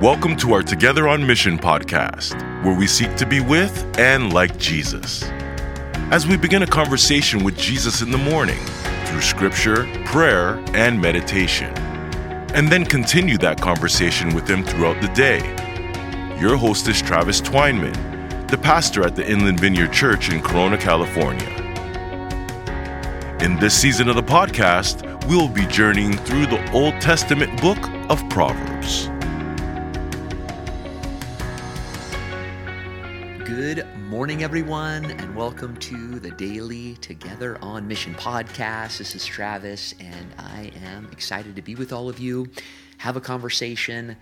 Welcome to our Together on Mission podcast, where we seek to be with and like Jesus. As we begin a conversation with Jesus in the morning through scripture, prayer, and meditation, and then continue that conversation with Him throughout the day. Your host is Travis Twineman, the pastor at the Inland Vineyard Church in Corona, California. In this season of the podcast, we will be journeying through the Old Testament book of Proverbs. Good morning, everyone, and welcome to the Daily Together on Mission podcast. This is Travis, and I am excited to be with all of you, have a conversation,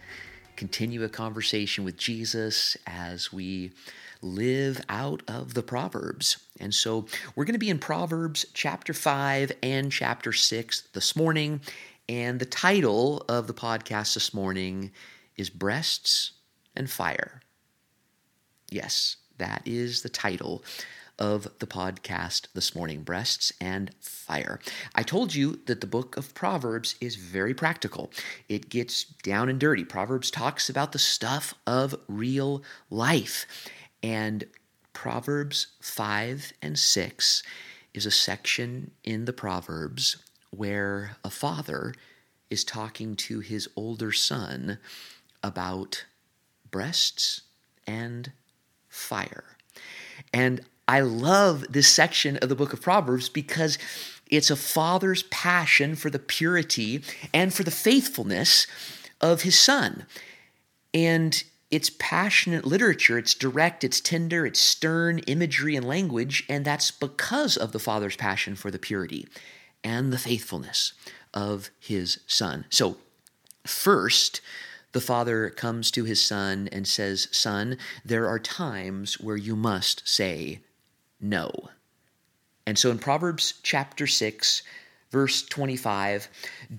continue a conversation with Jesus as we live out of the Proverbs. And so we're going to be in Proverbs chapter 5 and chapter 6 this morning. And the title of the podcast this morning is Breasts and Fire. Yes, that is the title of the podcast this morning Breasts and Fire. I told you that the book of Proverbs is very practical. It gets down and dirty. Proverbs talks about the stuff of real life. And Proverbs 5 and 6 is a section in the Proverbs where a father is talking to his older son about breasts and fire. And I love this section of the book of Proverbs because it's a father's passion for the purity and for the faithfulness of his son. And it's passionate literature. It's direct, it's tender, it's stern imagery and language, and that's because of the Father's passion for the purity and the faithfulness of his Son. So, first, the Father comes to his Son and says, Son, there are times where you must say no. And so in Proverbs chapter 6, verse 25,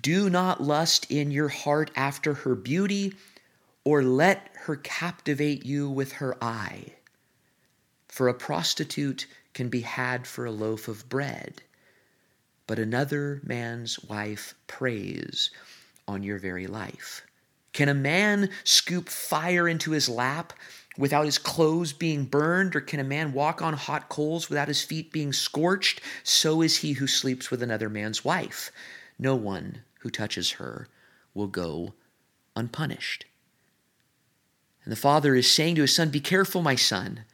do not lust in your heart after her beauty or let her captivate you with her eye. For a prostitute can be had for a loaf of bread, but another man's wife preys on your very life. Can a man scoop fire into his lap without his clothes being burned, or can a man walk on hot coals without his feet being scorched? So is he who sleeps with another man's wife. No one who touches her will go unpunished. And the father is saying to his son, Be careful, my son.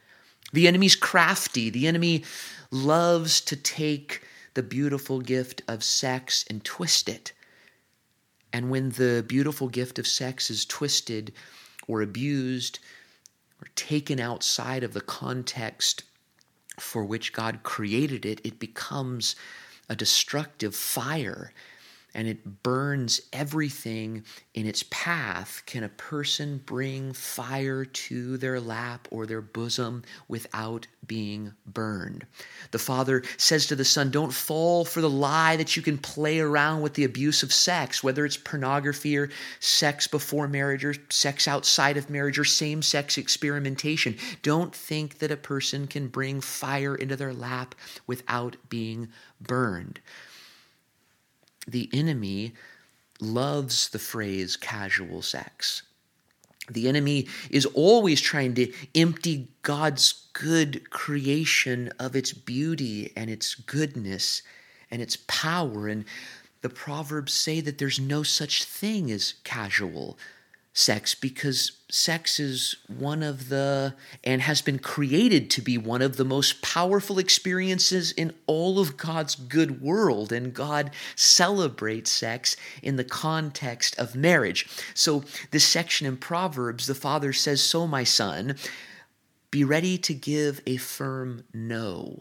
The enemy's crafty. The enemy loves to take the beautiful gift of sex and twist it. And when the beautiful gift of sex is twisted or abused or taken outside of the context for which God created it, it becomes a destructive fire and it burns everything in its path, can a person bring fire to their lap or their bosom without being burned? The father says to the son, Don't fall for the lie that you can play around with the abuse of sex, whether it's pornography or sex before marriage or sex outside of marriage or same sex experimentation. Don't think that a person can bring fire into their lap without being burned the enemy loves the phrase casual sex. The enemy is always trying to empty God's good creation of its beauty and its goodness and its power. And the Proverbs say that there's no such thing as casual sex because sex is one of the and has been created to be one of the most powerful experiences in all of God's good world and God celebrates sex in the context of marriage. So this section in Proverbs the father says so my son be ready to give a firm no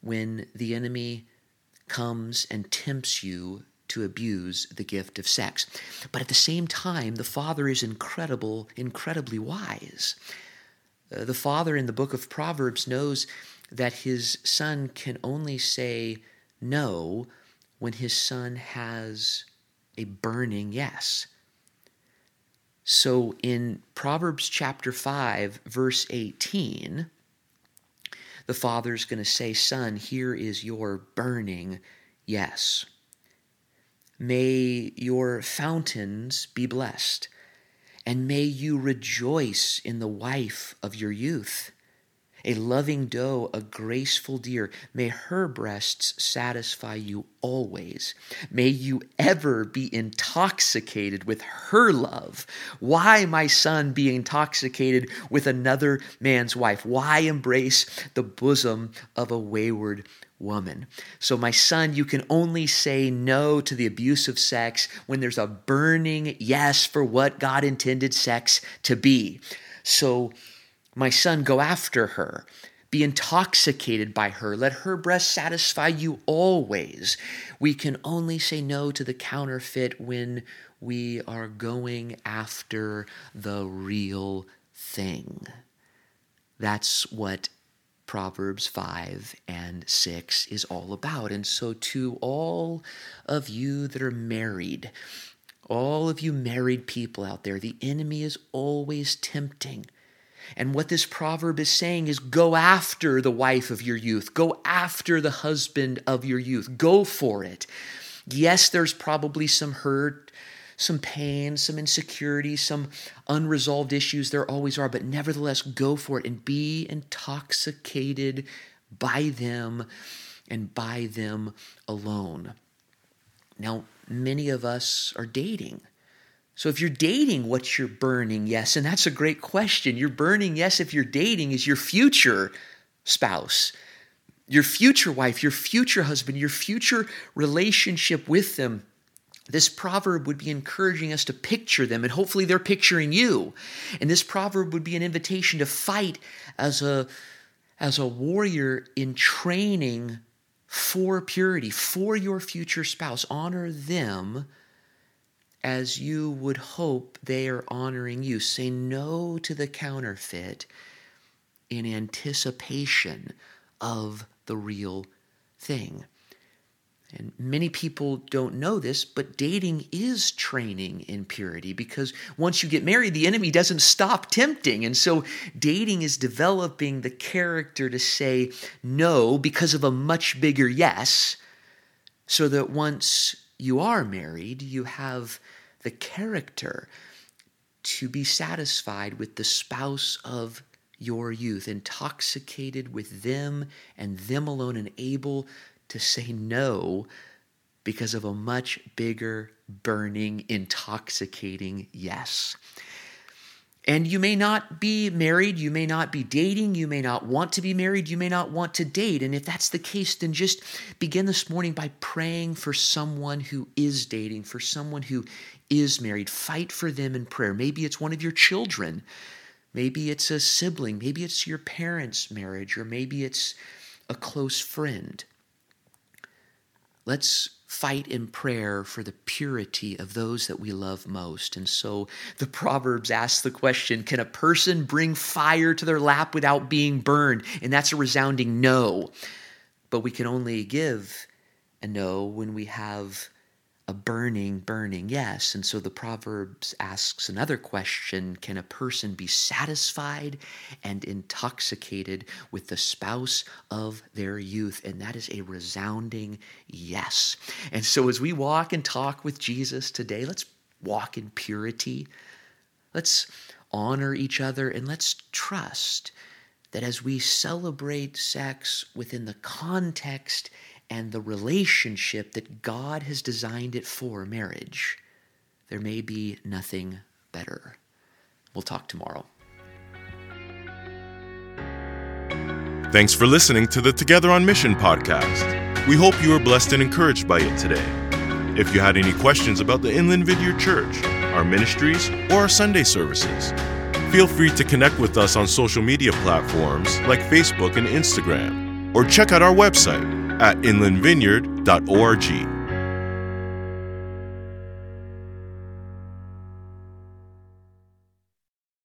when the enemy comes and tempts you to abuse the gift of sex. But at the same time, the father is incredible, incredibly wise. Uh, the father in the book of Proverbs knows that his son can only say no when his son has a burning yes. So in Proverbs chapter 5, verse 18, the father's going to say, Son, here is your burning yes. May your fountains be blessed, and may you rejoice in the wife of your youth. A loving doe, a graceful deer, may her breasts satisfy you always. May you ever be intoxicated with her love. Why, my son, be intoxicated with another man's wife? Why embrace the bosom of a wayward woman. So, my son, you can only say no to the abuse of sex when there's a burning yes for what God intended sex to be. So, my son, go after her. Be intoxicated by her. Let her breast satisfy you always. We can only say no to the counterfeit when we are going after the real thing. That's what Proverbs 5 and 6 is all about. And so, to all of you that are married, all of you married people out there, the enemy is always tempting. And what this proverb is saying is go after the wife of your youth, go after the husband of your youth, go for it. Yes, there's probably some hurt, some pain, some insecurity, some unresolved issues. There always are, but nevertheless, go for it and be intoxicated by them and by them alone. Now, many of us are dating. So if you're dating, what's your burning yes? And that's a great question. Your burning yes, if you're dating, is your future spouse, your future wife, your future husband, your future relationship with them this proverb would be encouraging us to picture them, and hopefully they're picturing you. And this proverb would be an invitation to fight as a, as a warrior in training for purity, for your future spouse. Honor them as you would hope they are honoring you. Say no to the counterfeit in anticipation of the real thing. And many people don't know this, but dating is training in purity because once you get married, the enemy doesn't stop tempting. And so dating is developing the character to say no because of a much bigger yes, so that once you are married, you have the character to be satisfied with the spouse of your youth, intoxicated with them and them alone, and able to say no because of a much bigger, burning, intoxicating yes. And you may not be married, you may not be dating, you may not want to be married, you may not want to date. And if that's the case, then just begin this morning by praying for someone who is dating, for someone who is married. Fight for them in prayer. Maybe it's one of your children, maybe it's a sibling, maybe it's your parents' marriage, or maybe it's a close friend. Let's fight in prayer for the purity of those that we love most. And so the Proverbs ask the question Can a person bring fire to their lap without being burned? And that's a resounding no. But we can only give a no when we have a burning, burning yes. And so the Proverbs asks another question Can a person be satisfied and intoxicated with the spouse of their youth? And that is a resounding yes. And so as we walk and talk with Jesus today, let's walk in purity. Let's honor each other and let's trust that as we celebrate sex within the context and the relationship that God has designed it for marriage, there may be nothing better. We'll talk tomorrow. Thanks for listening to the Together on Mission podcast. We hope you were blessed and encouraged by it today. If you had any questions about the Inland Vineyard Church, our ministries, or our Sunday services, feel free to connect with us on social media platforms like Facebook and Instagram, or check out our website at inlandvineyard.org.